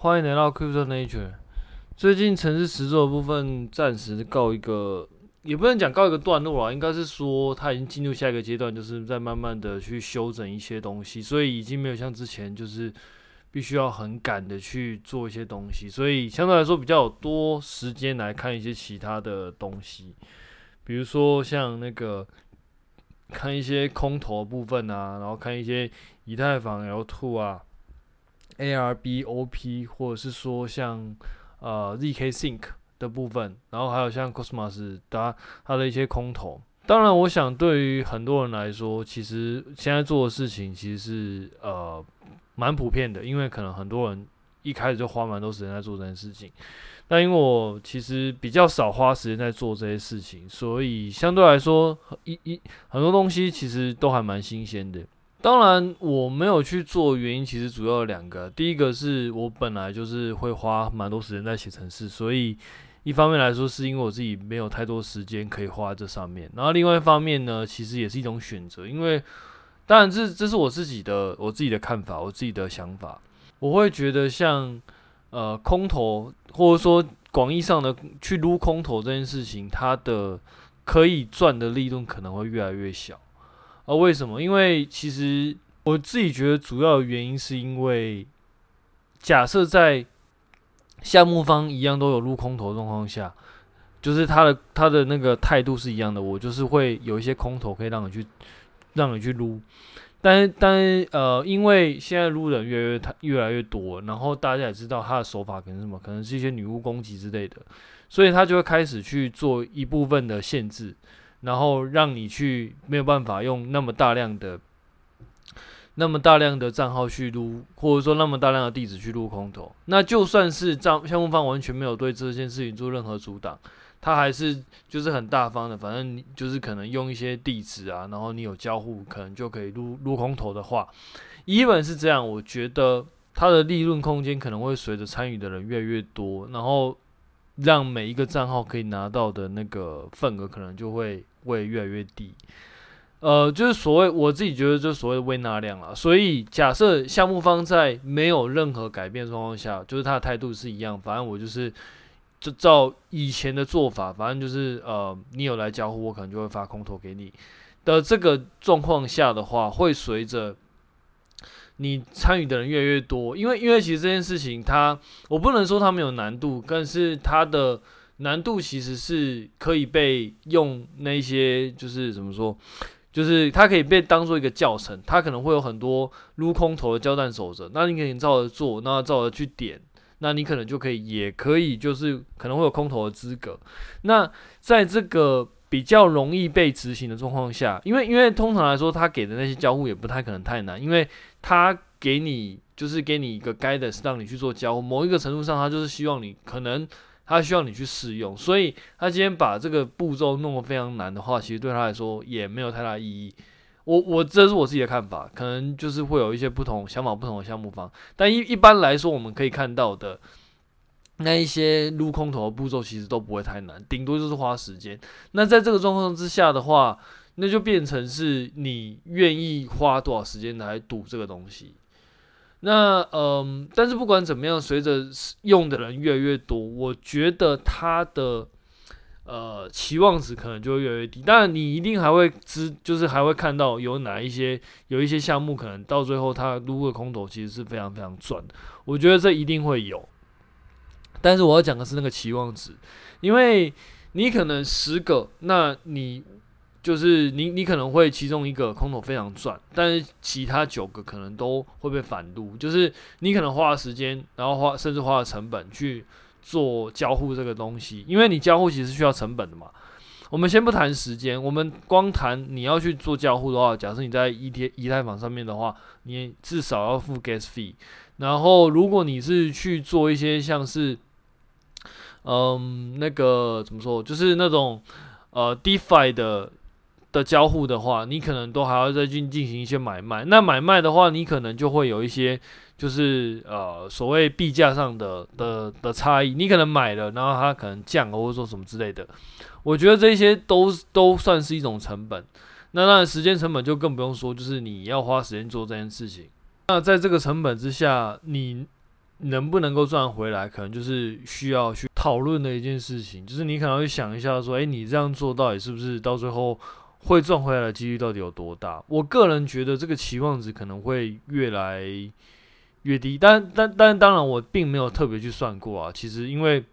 欢迎来到 Crypto Nature。最近城市实作的部分暂时告一个，也不能讲告一个段落啊，应该是说它已经进入下一个阶段，就是在慢慢的去修整一些东西，所以已经没有像之前就是必须要很赶的去做一些东西，所以相对来说比较多时间来看一些其他的东西，比如说像那个看一些空投部分啊，然后看一些以太坊 L2 啊。ARBOP，或者是说像呃 ZK Sync 的部分，然后还有像 Cosmos 它它的一些空投。当然，我想对于很多人来说，其实现在做的事情其实是呃蛮普遍的，因为可能很多人一开始就花蛮多时间在做这件事情。但因为我其实比较少花时间在做这些事情，所以相对来说，一一很多东西其实都还蛮新鲜的。当然，我没有去做原因，其实主要有两个。第一个是我本来就是会花蛮多时间在写程式，所以一方面来说是因为我自己没有太多时间可以花在这上面。然后另外一方面呢，其实也是一种选择，因为当然这这是我自己的我自己的看法，我自己的想法。我会觉得像呃空投或者说广义上的去撸空投这件事情，它的可以赚的利润可能会越来越小。啊，为什么？因为其实我自己觉得主要原因是因为，假设在项目方一样都有撸空投状况下，就是他的他的那个态度是一样的，我就是会有一些空投可以让你去让你去撸，但但呃，因为现在撸人越来越越来越多，然后大家也知道他的手法可能什么，可能是一些女巫攻击之类的，所以他就会开始去做一部分的限制。然后让你去没有办法用那么大量的、那么大量的账号去撸，或者说那么大量的地址去撸空投。那就算是账项目方完全没有对这件事情做任何阻挡，他还是就是很大方的，反正你就是可能用一些地址啊，然后你有交互，可能就可以撸撸空投的话，even 是这样，我觉得它的利润空间可能会随着参与的人越来越多，然后。让每一个账号可以拿到的那个份额可能就会会越来越低，呃，就是所谓我自己觉得就所谓的胃纳量了。所以假设项目方在没有任何改变状况下，就是他的态度是一样，反正我就是就照以前的做法，反正就是呃，你有来交互，我可能就会发空投给你的这个状况下的话，会随着。你参与的人越来越多，因为因为其实这件事情它，我不能说它没有难度，但是它的难度其实是可以被用那些就是怎么说，就是它可以被当做一个教程，它可能会有很多撸空投的交战守则，那你可以照着做，那照着去点，那你可能就可以也可以就是可能会有空投的资格，那在这个。比较容易被执行的状况下，因为因为通常来说，他给的那些交互也不太可能太难，因为他给你就是给你一个 guidance 让你去做交互，某一个程度上，他就是希望你可能他需要你去试用，所以他今天把这个步骤弄得非常难的话，其实对他来说也没有太大意义。我我这是我自己的看法，可能就是会有一些不同想法、不同的项目方，但一一般来说，我们可以看到的。那一些撸空投的步骤其实都不会太难，顶多就是花时间。那在这个状况之下的话，那就变成是你愿意花多少时间来赌这个东西。那嗯，但是不管怎么样，随着用的人越来越多，我觉得它的呃期望值可能就会越来越低。当然，你一定还会知，就是还会看到有哪一些有一些项目可能到最后它撸个空投其实是非常非常赚的。我觉得这一定会有。但是我要讲的是那个期望值，因为你可能十个，那你就是你，你可能会其中一个空投非常赚，但是其他九个可能都会被反撸，就是你可能花了时间，然后花甚至花了成本去做交互这个东西，因为你交互其实需要成本的嘛。我们先不谈时间，我们光谈你要去做交互的话，假设你在以太以太坊上面的话，你至少要付 gas fee，然后如果你是去做一些像是嗯，那个怎么说，就是那种呃，DeFi 的的交互的话，你可能都还要再进进行一些买卖。那买卖的话，你可能就会有一些就是呃，所谓币价上的的的差异。你可能买了，然后它可能降了，或者说什么之类的。我觉得这些都都算是一种成本。那当然，时间成本就更不用说，就是你要花时间做这件事情。那在这个成本之下，你。能不能够赚回来，可能就是需要去讨论的一件事情。就是你可能会想一下，说，哎，你这样做到底是不是到最后会赚回来的几率到底有多大？我个人觉得这个期望值可能会越来越低。但但但当然，我并没有特别去算过啊。其实因为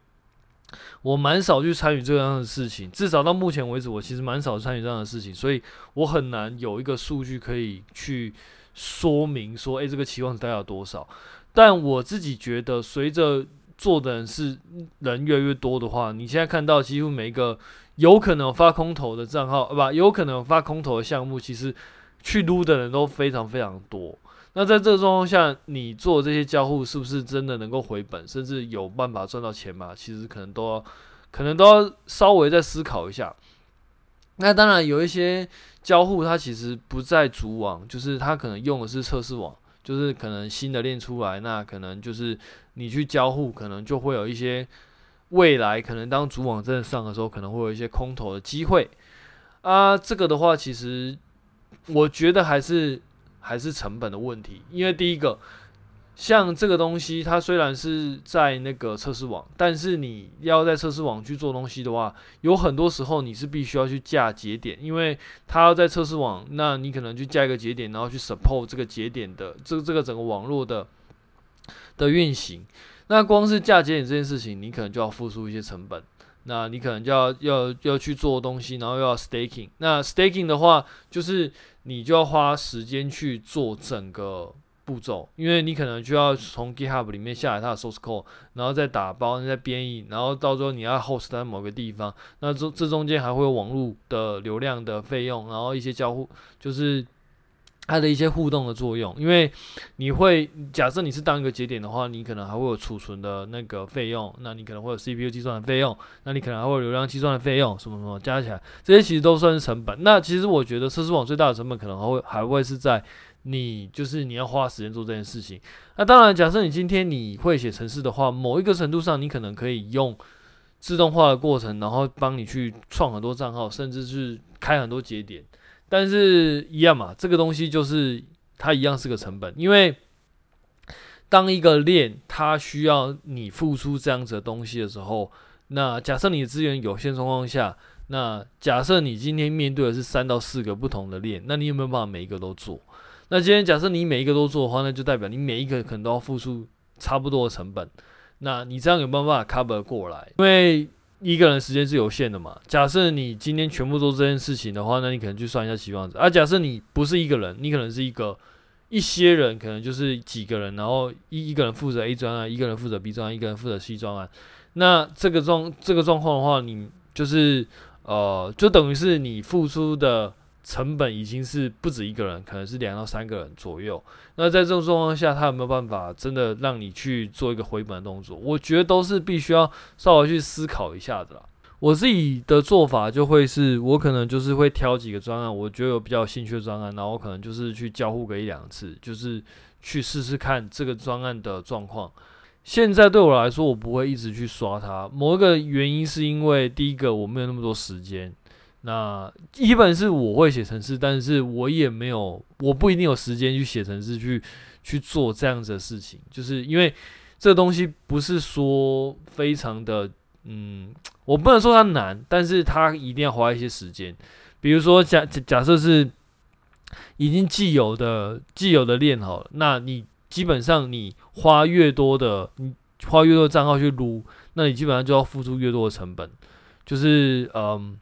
我蛮少去参与这样的事情，至少到目前为止，我其实蛮少参与这样的事情，所以我很难有一个数据可以去说明说，诶，这个期望值大概有多少。但我自己觉得，随着做的人是人越来越多的话，你现在看到几乎每一个有可能发空投的账号，不，有可能发空投的项目，其实去撸的人都非常非常多。那在这个状况下，你做这些交互是不是真的能够回本，甚至有办法赚到钱吗？其实可能都要，可能都要稍微再思考一下。那当然有一些交互，它其实不在主网，就是它可能用的是测试网，就是可能新的链出来，那可能就是你去交互，可能就会有一些未来可能当主网真的上的时候，可能会有一些空投的机会啊。这个的话，其实我觉得还是。还是成本的问题，因为第一个，像这个东西，它虽然是在那个测试网，但是你要在测试网去做东西的话，有很多时候你是必须要去架节点，因为它要在测试网，那你可能去架一个节点，然后去 support 这个节点的这这个整个网络的的运行。那光是嫁接你这件事情，你可能就要付出一些成本，那你可能就要要要去做东西，然后又要 staking。那 staking 的话，就是。你就要花时间去做整个步骤，因为你可能就要从 GitHub 里面下载它的 source code，然后再打包、再编译，然后到时候你要 host 在某个地方，那这这中间还会有网络的流量的费用，然后一些交互就是。它的一些互动的作用，因为你会假设你是当一个节点的话，你可能还会有储存的那个费用，那你可能会有 CPU 计算的费用，那你可能还会有流量计算的费用，什么什么加起来，这些其实都算是成本。那其实我觉得测试网最大的成本可能还会还会是在你就是你要花时间做这件事情。那当然，假设你今天你会写程式的话，某一个程度上你可能可以用自动化的过程，然后帮你去创很多账号，甚至是开很多节点。但是一样嘛，这个东西就是它一样是个成本，因为当一个链它需要你付出这样子的东西的时候，那假设你的资源有限状况下，那假设你今天面对的是三到四个不同的链，那你有没有办法每一个都做？那今天假设你每一个都做的话，那就代表你每一个可能都要付出差不多的成本，那你这样有没有办法 cover 过来？因为一个人时间是有限的嘛？假设你今天全部做这件事情的话，那你可能去算一下期望值。啊、假设你不是一个人，你可能是一个一些人，可能就是几个人，然后一一个人负责 A 专案，一个人负责 B 专案，一个人负责 C 专案。那这个状这个状况的话，你就是呃，就等于是你付出的。成本已经是不止一个人，可能是两到三个人左右。那在这种状况下，他有没有办法真的让你去做一个回本的动作？我觉得都是必须要稍微去思考一下的啦。我自己的做法就会是，我可能就是会挑几个专案，我觉得有比较有兴趣的专案，然后我可能就是去交互个一两次，就是去试试看这个专案的状况。现在对我来说，我不会一直去刷它。某一个原因是因为第一个我没有那么多时间。那基本是我会写程式，但是我也没有，我不一定有时间去写程式去去做这样子的事情，就是因为这东西不是说非常的，嗯，我不能说它难，但是它一定要花一些时间。比如说假假设是已经既有的既有的链好了，那你基本上你花越多的，你花越多账号去撸，那你基本上就要付出越多的成本，就是嗯。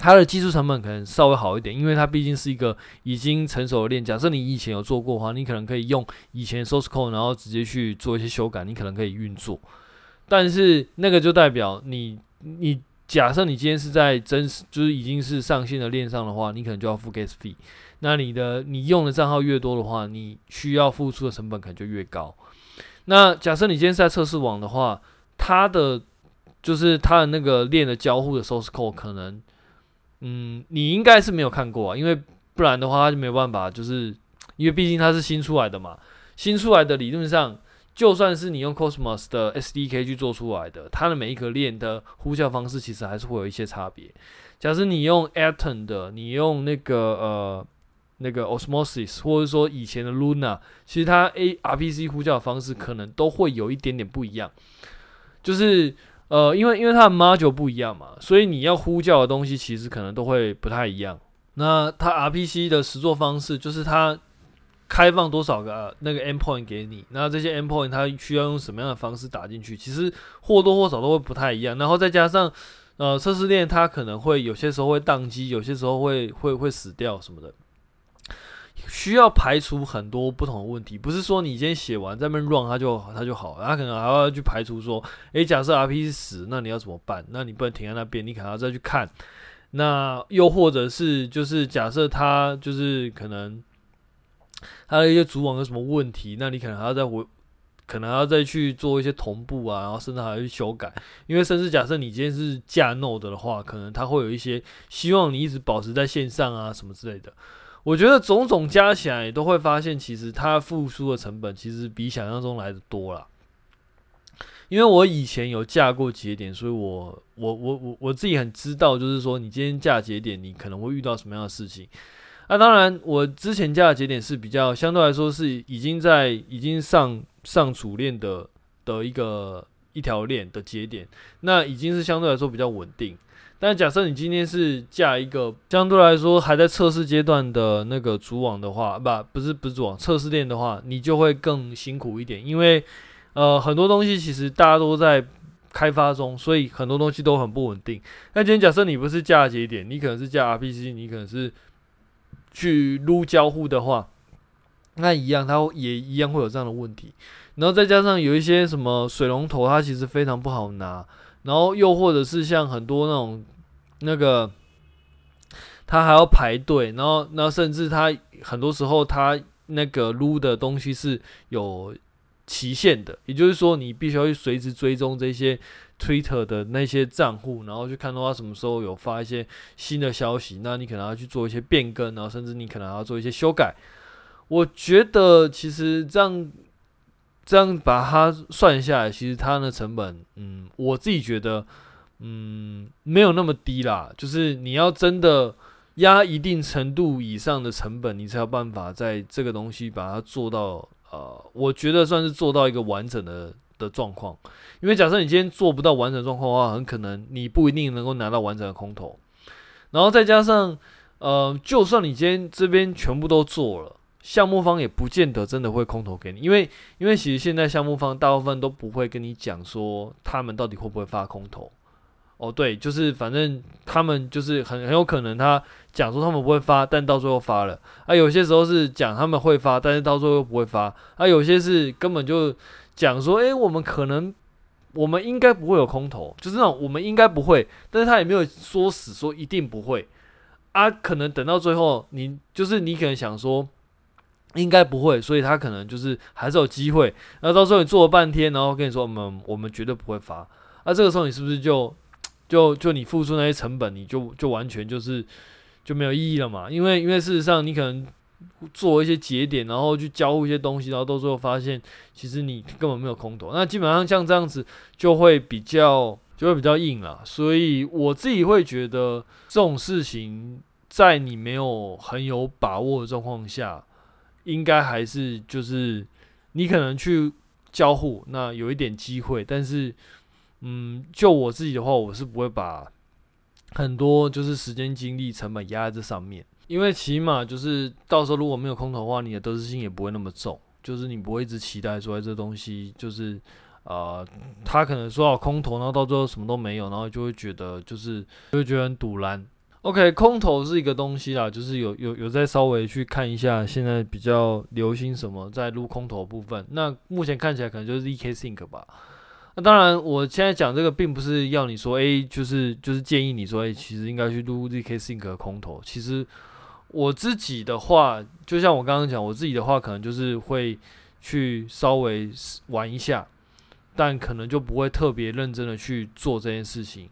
它的技术成本可能稍微好一点，因为它毕竟是一个已经成熟的链。假设你以前有做过的话，你可能可以用以前 source code，然后直接去做一些修改，你可能可以运作。但是那个就代表你，你假设你今天是在真实，就是已经是上线的链上的话，你可能就要付 gas fee。那你的你用的账号越多的话，你需要付出的成本可能就越高。那假设你今天是在测试网的话，它的就是它的那个链的交互的 source code 可能。嗯，你应该是没有看过啊，因为不然的话，他就没有办法，就是因为毕竟它是新出来的嘛。新出来的理论上，就算是你用 Cosmos 的 SDK 去做出来的，它的每一个链的呼叫方式其实还是会有一些差别。假设你用 Atom 的，你用那个呃那个 Osmosis，或者说以前的 Luna，其实它 A RPC 呼叫方式可能都会有一点点不一样，就是呃，因为因为它的 module 不一样嘛，所以你要呼叫的东西其实可能都会不太一样。那它 RPC 的实作方式就是它开放多少个、呃、那个 endpoint 给你，那这些 endpoint 它需要用什么样的方式打进去，其实或多或少都会不太一样。然后再加上呃测试链它可能会有些时候会宕机，有些时候会会会死掉什么的。需要排除很多不同的问题，不是说你今天写完在那边 run 它就它就好，它可能还要去排除说，诶、假设 RP 是死，那你要怎么办？那你不能停在那边，你可能要再去看。那又或者是就是假设它就是可能它的一些组网有什么问题，那你可能还要再回，可能还要再去做一些同步啊，然后甚至还要去修改。因为甚至假设你今天是架 Node 的话，可能它会有一些希望你一直保持在线上啊什么之类的。我觉得种种加起来，都会发现其实它复苏的成本其实比想象中来的多啦。因为我以前有架过节点，所以我我我我我自己很知道，就是说你今天架节点，你可能会遇到什么样的事情。那当然，我之前架的节点是比较相对来说是已经在已经上上主链的的一个一条链的节点，那已经是相对来说比较稳定。但假设你今天是架一个相对来说还在测试阶段的那个主网的话，不，不是不是主网，测试链的话，你就会更辛苦一点，因为呃很多东西其实大家都在开发中，所以很多东西都很不稳定。那今天假设你不是架节点，你可能是架 RPC，你可能是去撸交互的话，那一样它也一样会有这样的问题。然后再加上有一些什么水龙头，它其实非常不好拿。然后又或者是像很多那种那个，他还要排队，然后那甚至他很多时候他那个撸的东西是有期限的，也就是说你必须要去随时追踪这些 Twitter 的那些账户，然后去看到他什么时候有发一些新的消息，那你可能要去做一些变更，然后甚至你可能要做一些修改。我觉得其实这样。这样把它算下来，其实它的成本，嗯，我自己觉得，嗯，没有那么低啦。就是你要真的压一定程度以上的成本，你才有办法在这个东西把它做到，呃，我觉得算是做到一个完整的的状况。因为假设你今天做不到完整状况的话，很可能你不一定能够拿到完整的空投。然后再加上，呃，就算你今天这边全部都做了。项目方也不见得真的会空投给你，因为因为其实现在项目方大部分都不会跟你讲说他们到底会不会发空投。哦，对，就是反正他们就是很很有可能他讲说他们不会发，但到最后发了。啊，有些时候是讲他们会发，但是到最后又不会发。啊，有些是根本就讲说，诶，我们可能我们应该不会有空投，就是那种我们应该不会，但是他也没有说死说一定不会。啊，可能等到最后，你就是你可能想说。应该不会，所以他可能就是还是有机会。那到时候你做了半天，然后跟你说我们我们绝对不会发，那这个时候你是不是就就就你付出那些成本，你就就完全就是就没有意义了嘛？因为因为事实上你可能做一些节点，然后去交互一些东西，然后到最后发现其实你根本没有空投。那基本上像这样子就会比较就会比较硬了。所以我自己会觉得这种事情在你没有很有把握的状况下。应该还是就是你可能去交互，那有一点机会，但是，嗯，就我自己的话，我是不会把很多就是时间、精力、成本压在这上面，因为起码就是到时候如果没有空投的话，你的得失心也不会那么重，就是你不会一直期待说这东西就是呃，他可能说好空投，然后到最后什么都没有，然后就会觉得就是就会觉得很赌烂。OK，空投是一个东西啦，就是有有有在稍微去看一下，现在比较流行什么在撸空投部分。那目前看起来可能就是 zk sync 吧。那当然，我现在讲这个并不是要你说，诶，就是就是建议你说，诶，其实应该去撸 zk sync 的空投。其实我自己的话，就像我刚刚讲，我自己的话可能就是会去稍微玩一下，但可能就不会特别认真的去做这件事情。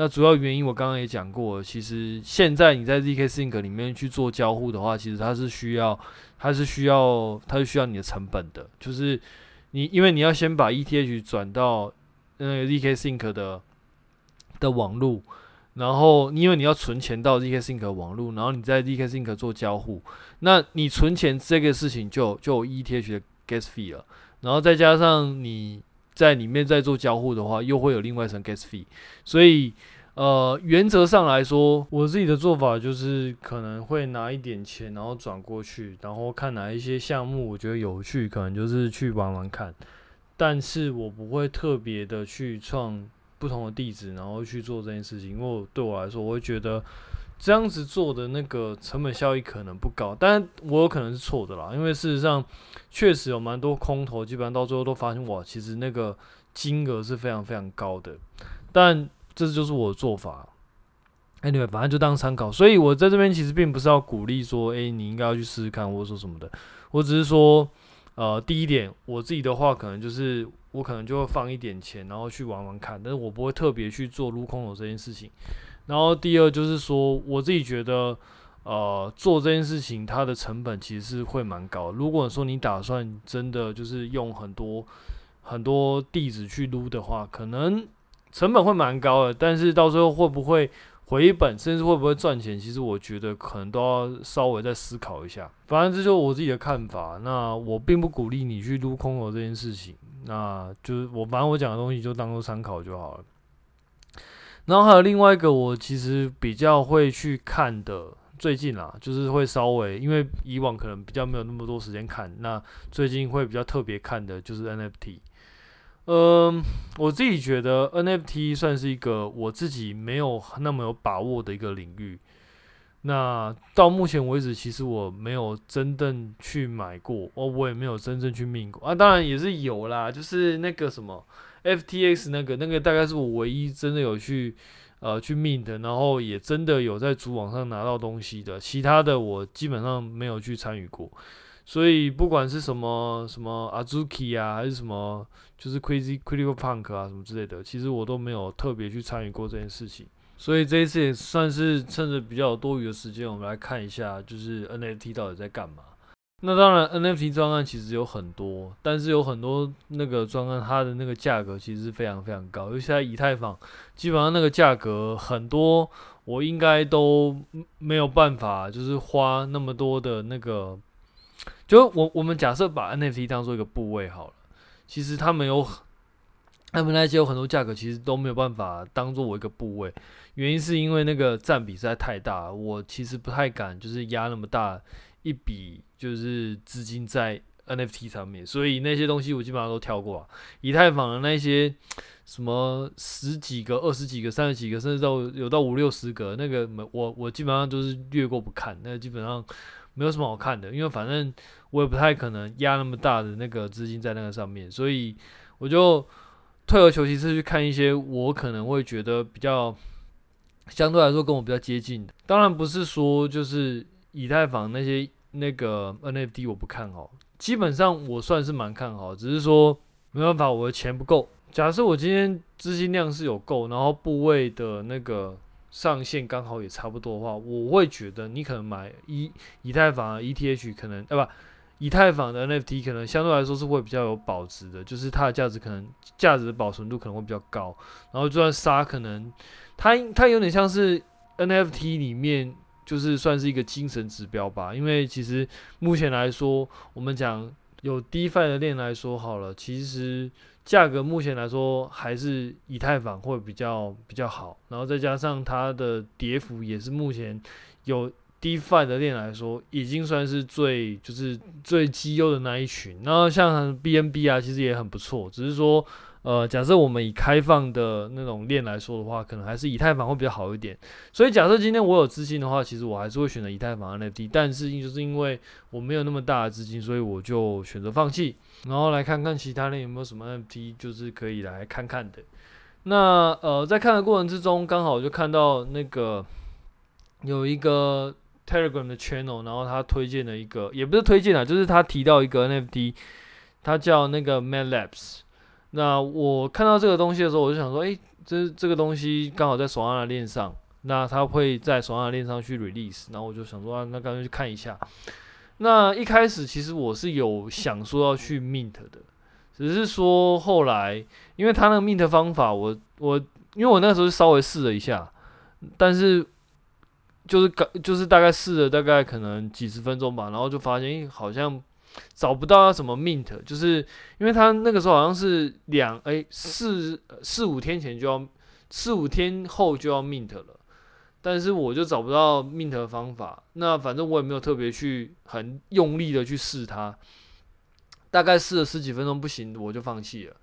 那主要原因我刚刚也讲过，其实现在你在 zk sync 里面去做交互的话，其实它是需要，它是需要，它是需要你的成本的，就是你因为你要先把 ETH 转到那个 zk sync 的的网路，然后因为你要存钱到 zk Sync 网络，然后你在 zk Sync 做交互，那你存钱这个事情就就有 ETH 的 gas fee 了，然后再加上你在里面再做交互的话，又会有另外一层 gas fee，所以呃原则上来说，我自己的做法就是可能会拿一点钱，然后转过去，然后看哪一些项目我觉得有趣，可能就是去玩玩看，但是我不会特别的去创。不同的地址，然后去做这件事情，因为对我来说，我会觉得这样子做的那个成本效益可能不高，但我有可能是错的啦。因为事实上确实有蛮多空头，基本上到最后都发现哇，其实那个金额是非常非常高的。但这就是我的做法。Anyway，反正就当参考。所以我在这边其实并不是要鼓励说，诶，你应该要去试试看，或者说什么的。我只是说，呃，第一点，我自己的话可能就是。我可能就会放一点钱，然后去玩玩看，但是我不会特别去做撸空头这件事情。然后第二就是说，我自己觉得，呃，做这件事情它的成本其实是会蛮高。如果说你打算真的就是用很多很多地址去撸的话，可能成本会蛮高的。但是到最后会不会？回本甚至会不会赚钱，其实我觉得可能都要稍微再思考一下。反正这就是我自己的看法。那我并不鼓励你去撸空头这件事情。那就是我反正我讲的东西就当做参考就好了。然后还有另外一个我其实比较会去看的，最近啦，就是会稍微因为以往可能比较没有那么多时间看，那最近会比较特别看的就是 NFT。嗯，我自己觉得 NFT 算是一个我自己没有那么有把握的一个领域。那到目前为止，其实我没有真正去买过，哦，我也没有真正去命过啊。当然也是有啦，就是那个什么 FTX 那个，那个大概是我唯一真的有去呃去 mint，然后也真的有在主网上拿到东西的。其他的我基本上没有去参与过。所以不管是什么什么 Azuki 啊，还是什么就是 Crazy Critical Punk 啊什么之类的，其实我都没有特别去参与过这件事情。所以这一次也算是趁着比较多余的时间，我们来看一下，就是 NFT 到底在干嘛。那当然，NFT 专案其实有很多，但是有很多那个专案，它的那个价格其实是非常非常高。尤其在以太坊，基本上那个价格很多，我应该都没有办法，就是花那么多的那个。就我我们假设把 NFT 当做一个部位好了，其实他们有，他们那些有很多价格其实都没有办法当做我一个部位，原因是因为那个占比实在太大，我其实不太敢就是压那么大一笔就是资金在 NFT 上面，所以那些东西我基本上都跳过啊。以太坊的那些什么十几个、二十几个、三十几个，甚至到有到五六十个，那个没我我基本上都是略过不看，那基本上。没有什么好看的，因为反正我也不太可能压那么大的那个资金在那个上面，所以我就退而求其次去看一些我可能会觉得比较相对来说跟我比较接近的。当然不是说就是以太坊那些那个 NFT 我不看好，基本上我算是蛮看好，只是说没办法，我的钱不够。假设我今天资金量是有够，然后部位的那个。上限刚好也差不多的话，我会觉得你可能买以以太坊 ETH 可能，啊不，以太坊的 NFT 可能相对来说是会比较有保值的，就是它的价值可能价值的保存度可能会比较高。然后就算杀，可能它它有点像是 NFT 里面就是算是一个精神指标吧，因为其实目前来说，我们讲有 DeFi 的链来说好了，其实。价格目前来说还是以太坊会比较比较好，然后再加上它的跌幅也是目前有 DeFi 的链来说已经算是最就是最绩优的那一群。然后像 BNB 啊，其实也很不错，只是说。呃，假设我们以开放的那种链来说的话，可能还是以太坊会比较好一点。所以假设今天我有资金的话，其实我还是会选择以太坊 NFT。但是就是因为我没有那么大的资金，所以我就选择放弃。然后来看看其他链有没有什么 NFT，就是可以来看看的。那呃，在看的过程之中，刚好就看到那个有一个 Telegram 的 channel，然后他推荐了一个，也不是推荐啊，就是他提到一个 NFT，他叫那个 Mad Labs。那我看到这个东西的时候，我就想说，诶、欸，这这个东西刚好在索拉的链上，那它会在索拉纳链上去 release，然后我就想说，啊，那干脆去看一下。那一开始其实我是有想说要去 mint 的，只是说后来，因为它那个 mint 方法我，我因为我那时候稍微试了一下，但是就是刚就是大概试了大概可能几十分钟吧，然后就发现，欸，好像找不到要什么 mint，就是因为他那个时候好像是两哎四四五天前就要四五天后就要 mint 了。但是我就找不到 mint 的方法，那反正我也没有特别去很用力的去试它，大概试了十几分钟不行，我就放弃了。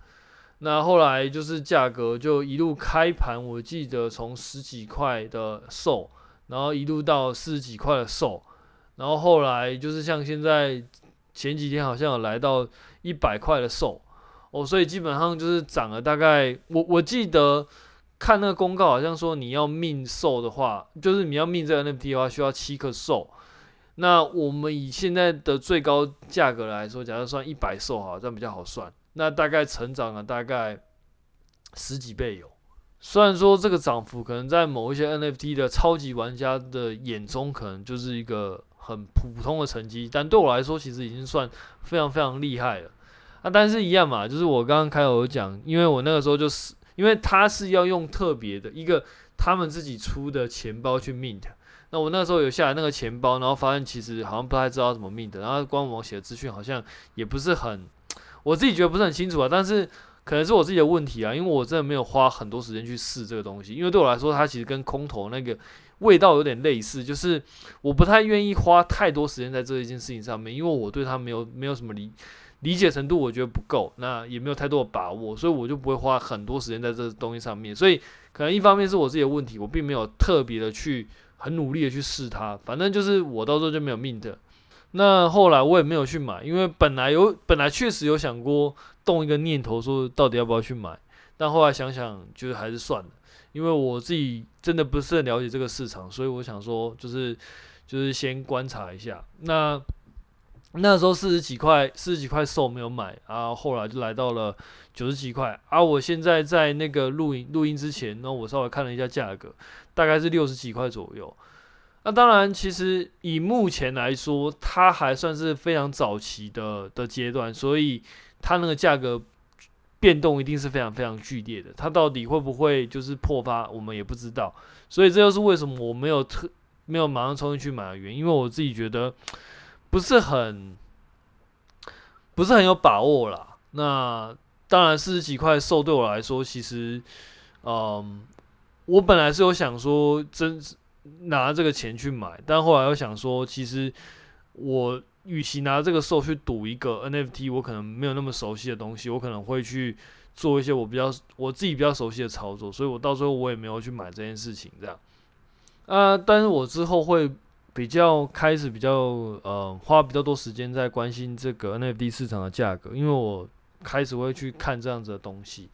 那后来就是价格就一路开盘，我记得从十几块的售然后一路到四十几块的售然后后来就是像现在前几天好像有来到一百块的 SOL，哦，所以基本上就是涨了大概，我我记得。看那个公告，好像说你要 mint SOL 的话，就是你要命这个 NFT 的话，需要七颗 SOL。那我们以现在的最高价格来说，假设算一百 SOL 哈，这样比较好算。那大概成长了大概十几倍有。虽然说这个涨幅可能在某一些 NFT 的超级玩家的眼中，可能就是一个很普通的成绩，但对我来说，其实已经算非常非常厉害了。啊，但是一样嘛，就是我刚刚开头讲，因为我那个时候就是。因为他是要用特别的一个他们自己出的钱包去 mint，那我那时候有下来那个钱包，然后发现其实好像不太知道怎么 mint，然后官网写的资讯好像也不是很，我自己觉得不是很清楚啊，但是可能是我自己的问题啊，因为我真的没有花很多时间去试这个东西，因为对我来说它其实跟空投那个味道有点类似，就是我不太愿意花太多时间在这一件事情上面，因为我对它没有没有什么理。理解程度我觉得不够，那也没有太多的把握，所以我就不会花很多时间在这东西上面。所以可能一方面是我自己的问题，我并没有特别的去很努力的去试它。反正就是我到时候就没有 mint。那后来我也没有去买，因为本来有本来确实有想过动一个念头说到底要不要去买，但后来想想就是还是算了，因为我自己真的不是很了解这个市场，所以我想说就是就是先观察一下。那。那时候四十几块，四十几块 SOL 没有买，啊后来就来到了九十几块。而我现在在那个录音录音之前，那我稍微看了一下价格，大概是六十几块左右。那当然，其实以目前来说，它还算是非常早期的的阶段，所以它那个价格变动一定是非常非常剧烈的。它到底会不会就是破发，我们也不知道。所以这就是为什么我没有特没有马上冲进去买的原因，因为我自己觉得。不是很，不是很有把握啦。那当然，四十几块售对我来说，其实，嗯，我本来是有想说，真拿这个钱去买，但后来又想说，其实我与其拿这个 SOL 去赌一个 NFT，我可能没有那么熟悉的东西，我可能会去做一些我比较我自己比较熟悉的操作，所以我到时候我也没有去买这件事情，这样。啊，但是我之后会。比较开始比较呃花比较多时间在关心这个 NFT 市场的价格，因为我开始会去看这样子的东西。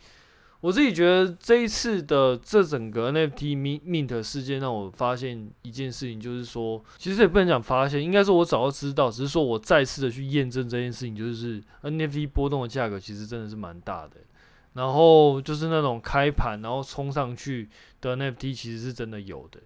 我自己觉得这一次的这整个 NFT mint 事件让我发现一件事情，就是说其实也不能讲发现，应该说我早就知道，只是说我再次的去验证这件事情，就是 NFT 波动的价格其实真的是蛮大的。然后就是那种开盘然后冲上去的 NFT 其实是真的有的。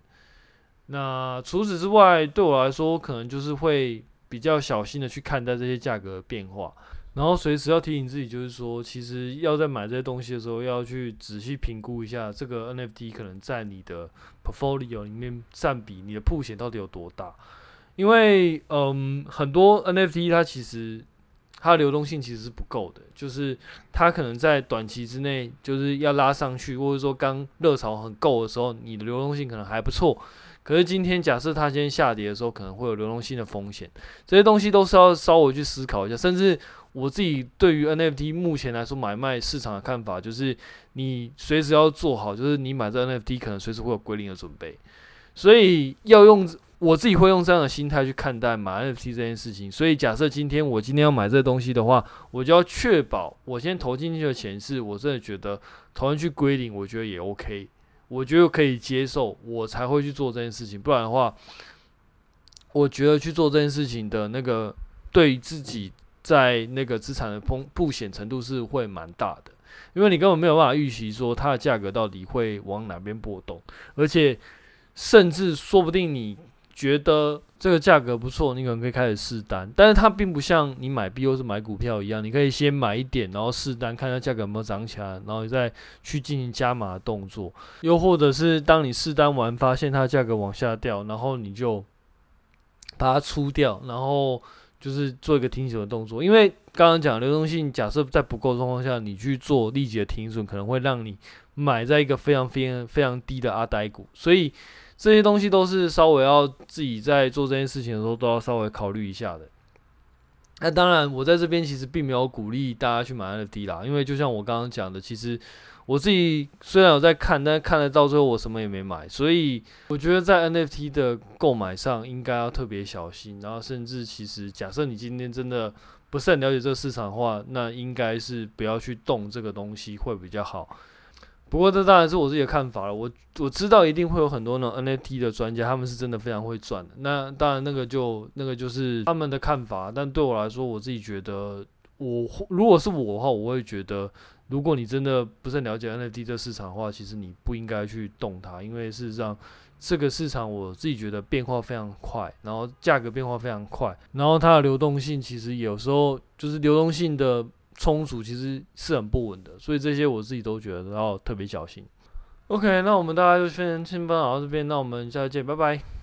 那除此之外，对我来说，可能就是会比较小心的去看待这些价格的变化，然后随时要提醒自己，就是说，其实要在买这些东西的时候，要去仔细评估一下这个 NFT 可能在你的 portfolio 里面占比，你的曝险到底有多大？因为，嗯，很多 NFT 它其实它的流动性其实是不够的，就是它可能在短期之内就是要拉上去，或者说刚热潮很够的时候，你的流动性可能还不错。可是今天假设它今天下跌的时候，可能会有流动性的风险，这些东西都是要稍微去思考一下。甚至我自己对于 NFT 目前来说买卖市场的看法，就是你随时要做好，就是你买这 NFT 可能随时会有归零的准备。所以要用我自己会用这样的心态去看待买 NFT 这件事情。所以假设今天我今天要买这东西的话，我就要确保我先投进去的钱是我真的觉得投进去归零，我觉得也 OK。我觉得可以接受，我才会去做这件事情。不然的话，我觉得去做这件事情的那个对自己在那个资产的风不险程度是会蛮大的，因为你根本没有办法预期说它的价格到底会往哪边波动，而且甚至说不定你觉得这个价格不错，你可能可以开始试单。但是它并不像你买币或是买股票一样，你可以先买一点，然后试单，看一下价格有没有涨起来，然后你再去进行加码的动作。又或者是当你试单完，发现它价格往下掉，然后你就把它出掉，然后就是做一个停损的动作。因为刚刚讲流动性，假设在不够状况下，你去做立即的停损，可能会让你买在一个非常非常非常低的阿呆股，所以。这些东西都是稍微要自己在做这件事情的时候都要稍微考虑一下的。那当然，我在这边其实并没有鼓励大家去买 NFT 啦，因为就像我刚刚讲的，其实我自己虽然有在看，但看了到最后我什么也没买，所以我觉得在 NFT 的购买上应该要特别小心。然后，甚至其实假设你今天真的不是很了解这个市场的话，那应该是不要去动这个东西会比较好。不过这当然是我自己的看法了。我我知道一定会有很多那种 NFT 的专家，他们是真的非常会赚的。那当然那个就那个就是他们的看法。但对我来说，我自己觉得，我如果是我的话，我会觉得，如果你真的不是很了解 NFT 这市场的话，其实你不应该去动它，因为事实上这个市场我自己觉得变化非常快，然后价格变化非常快，然后它的流动性其实有时候就是流动性的。充足其实是很不稳的，所以这些我自己都觉得要特别小心。OK，那我们大家就先先分享到这边，那我们下次见，拜拜。